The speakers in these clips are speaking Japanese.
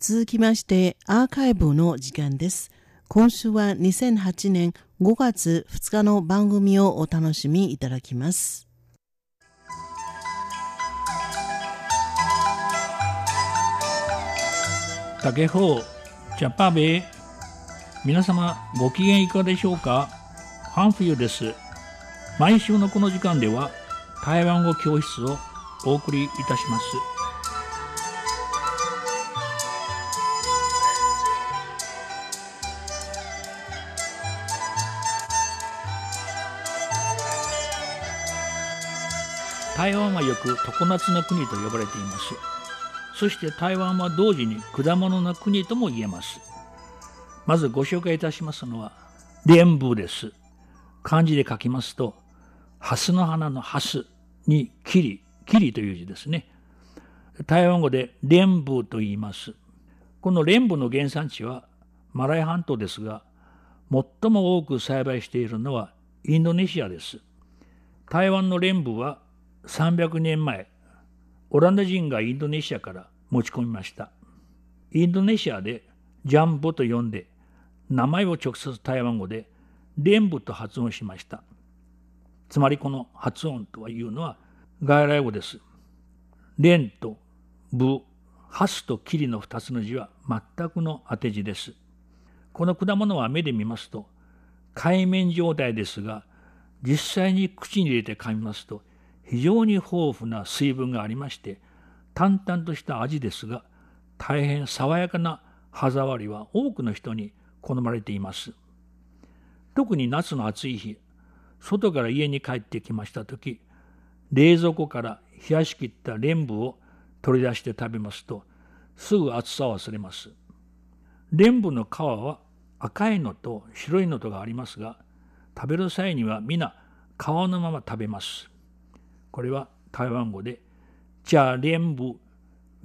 続きましてアーカイブの時間です。今週は2008年5月2日の番組をお楽しみいただきます。竹方ジャパベ皆様ご機嫌いかがでしょうか？ハンフユです。毎週のこの時間では台湾語教室をお送りいたします。台湾はよく常夏の国と呼ばれています。そして台湾は同時に果物の国とも言えます。まずご紹介いたしますのは蓮舞です。漢字で書きますと蓮の花の蓮に霧霧という字ですね。台湾語で蓮舞と言います。この蓮舞の原産地はマライ半島ですが最も多く栽培しているのはインドネシアです。台湾の蓮舞は300年前、オランダ人がインドネシアから持ち込みました。インドネシアでジャンボと呼んで、名前を直接台湾語でレンブと発音しました。つまりこの発音というのは外来語です。レンとブ、ハスとキリの二つの字は全くの当て字です。この果物は目で見ますと海面状態ですが、実際に口に入れて噛みますと非常に豊富な水分がありまして淡々とした味ですが大変爽やかな歯触りは多くの人に好まれています。特に夏の暑い日外から家に帰ってきました時冷蔵庫から冷やしきった蓮舞を取り出して食べますとすぐ暑さを忘れます。蓮舞の皮は赤いのと白いのとがありますが食べる際には皆皮のまま食べます。これは台湾語で、茶蓮部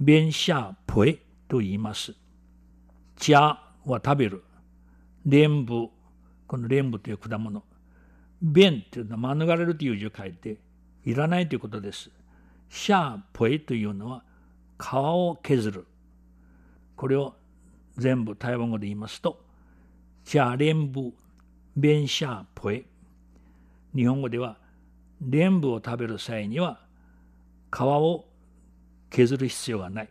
弁下ポエと言います。茶は食べる。蓮部、この蓮部という果物。弁というのは免れるという字を書いて、いらないということです。シャーポエというのは皮を削る。これを全部台湾語で言いますと、茶蓮部弁シャーポエ。日本語では蓮部を食べる際には皮を削る必要がない。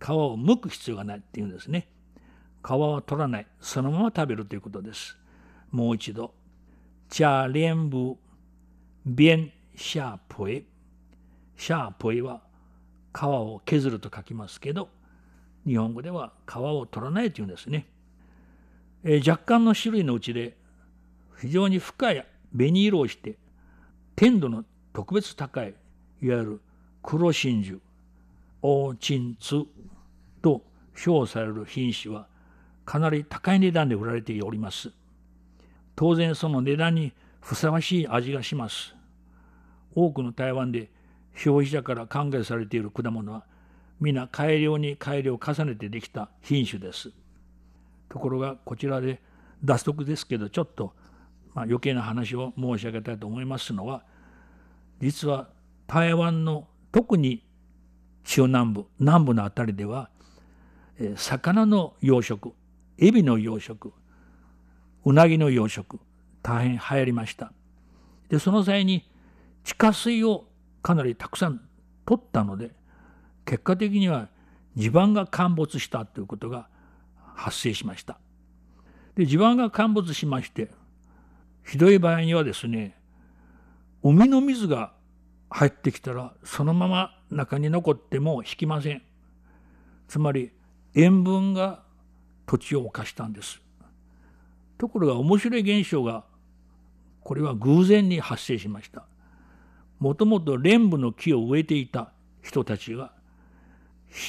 皮を剥く必要がないっていうんですね。皮は取らない。そのまま食べるということです。もう一度。茶蓮部弁シャーポエ。シャーポエは皮を削ると書きますけど日本語では皮を取らないというんですね、えー、若干の種類のうちで非常に深い紅色をして天度の特別高いいわゆる黒真珠大鎮津と称される品種はかなり高い値段で売られております。当然その値段にふさわしい味がします。多くの台湾で消費者から歓迎されている果物は皆改良に改良を重ねてできた品種です。ところがこちらで脱足ですけどちょっとまあ、余計な話を申し上げたいと思いますのは実は台湾の特に中南部南部の辺りでは、魚の養殖エビの養殖うなぎの養殖大変流行りました。でその際に地下水をかなりたくさん取ったので結果的には地盤が陥没したということが発生しました。で地盤が陥没しましてひどい場合にはですね海の水が入ってきたらそのまま中に残っても引きません。つまり塩分が土地を侵したんです。ところが面白い現象がこれは偶然に発生しました。もともと蓮部の木を植えていた人たちが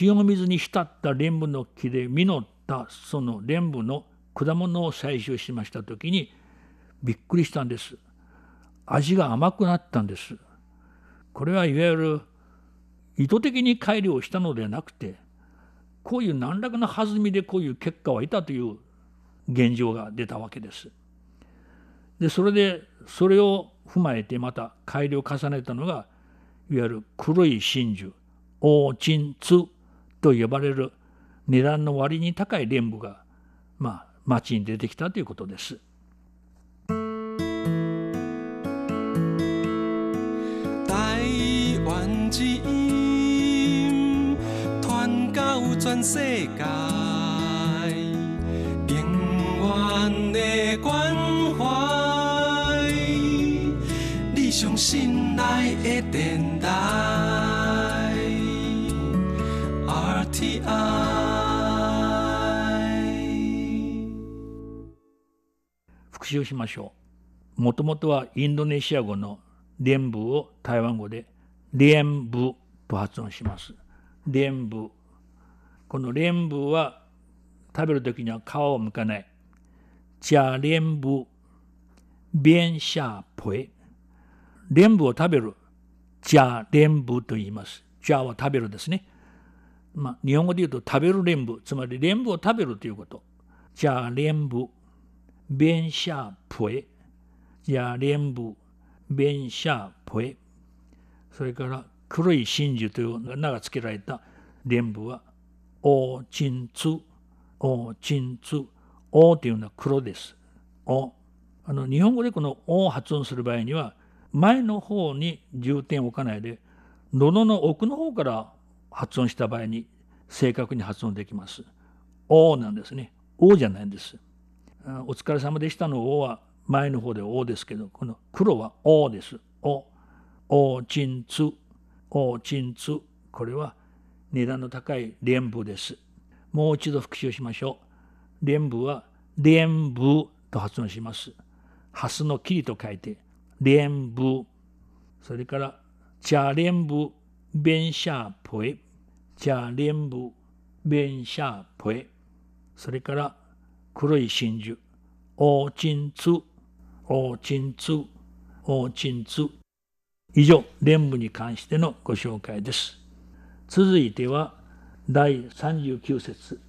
塩水に浸った蓮部の木で実ったその蓮部の果物を採集しました時にびっくりしたんです。味が甘くなったんです。これはいわゆる意図的に改良したのではなくてこういう何らかの弾みでこういう結果を得たという現状が出たわけです。でそれでそれを踏まえてまた改良を重ねたのがいわゆる黒い真珠黄鎮津と呼ばれる値段の割に高い蓮部が、まあ、町に出てきたということです。全世界，永远的关怀，你上心爱的电台，RTI。復習しましょう。もともとはインドネシア語の連部を台湾語で連部と発音します。連部。この連部は食べるときには皮を剥かない。じゃあ連部、便下ぽえ。連部を食べる。じゃあ連部と言います。じゃあは食べるですね。まあ、日本語で言うと食べる連部、つまり連部を食べるということ。じゃあ連部。便下陪、や連部、便下陪、それから黒い真珠という名が付けられた連部は、王鎮通、王鎮通、王というのは黒です。王。あの日本語でこの王を発音する場合には、前の方に重点を置かないで、喉の奥の方から発音した場合に正確に発音できます。王なんですね。王じゃないんです。お疲れ様でしたの王は前の方で王ですけど、この黒は王です。王。王鎮通。王鎮通。これは値段の高い連部です。もう一度復習しましょう。連部は連部と発音します。ハスの霧と書いて、連部。それから、茶連部、弁下ポエ。茶連部、弁下ポエ。それから、黒い真珠、王鎮通、王鎮通、王鎮通。以上、連部に関してのご紹介です。続いては、第39節。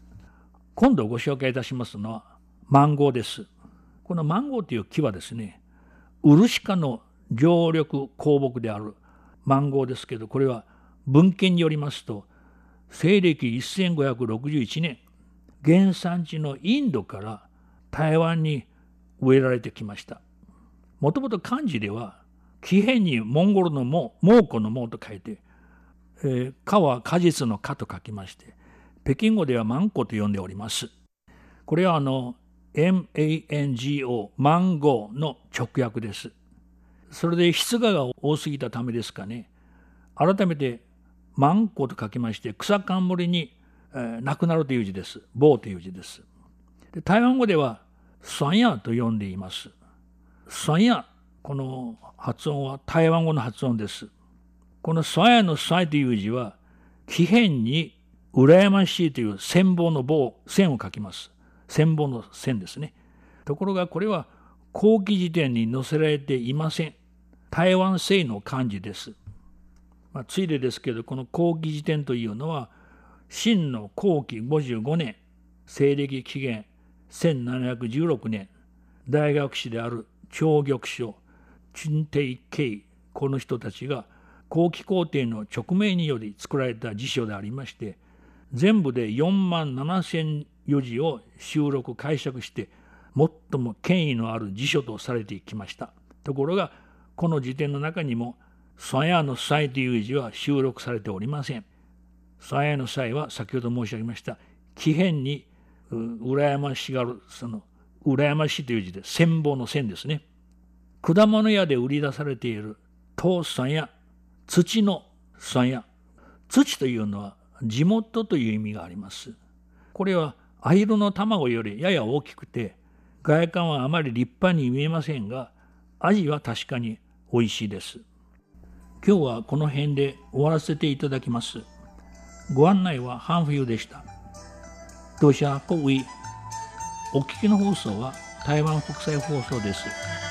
今度ご紹介いたしますのは、マンゴーです。このマンゴーという木はですね、ウルシ科の常緑香木であるマンゴーですけど、これは文献によりますと、西暦1561年、原産地のインドから台湾に植えられてきました。もともと漢字では、木変にモンゴルの猛虎の猛と書いて、えー、蚊は果実の蚊と書きまして、北京語ではマンコと呼んでおります。これはあの、MANGO、マンゴーの直訳です。それで質がが多すぎたためですかね、改めてマンコと書きまして、草冠にえー、なくなるという字です。棒という字です。で台湾語では、ソンヤと呼んでいます。ソンヤ、この発音は台湾語の発音です。このソンヤのソイという字は、木変に羨ましいという線棒の棒、線を書きます。線棒の線ですね。ところがこれは後期辞典に載せられていません。台湾製の漢字です。まあ、ついでですけど、この後期辞典というのは、秦の後期55年、西暦紀元1716年、大学士である長玉書、陳帝慶、この人たちが後期皇帝の直命により作られた辞書でありまして、全部で4万7千余字を収録解釈して、最も権威のある辞書とされてきました。ところが、この辞典の中にも、ソヤの際という字は収録されておりません。鞘の際は先ほど申し上げました木変に羨ましがるその羨ましいという字で千本の線ですね果物屋で売り出されている糖酸や土の酸や土というのは地元という意味がありますこれはアヒルの卵よりやや大きくて外観はあまり立派に見えませんが味は確かに美味しいです今日はこの辺で終わらせていただきます。ご案内はハンフユーでした。同社国威お聞きの放送は台湾国際放送です。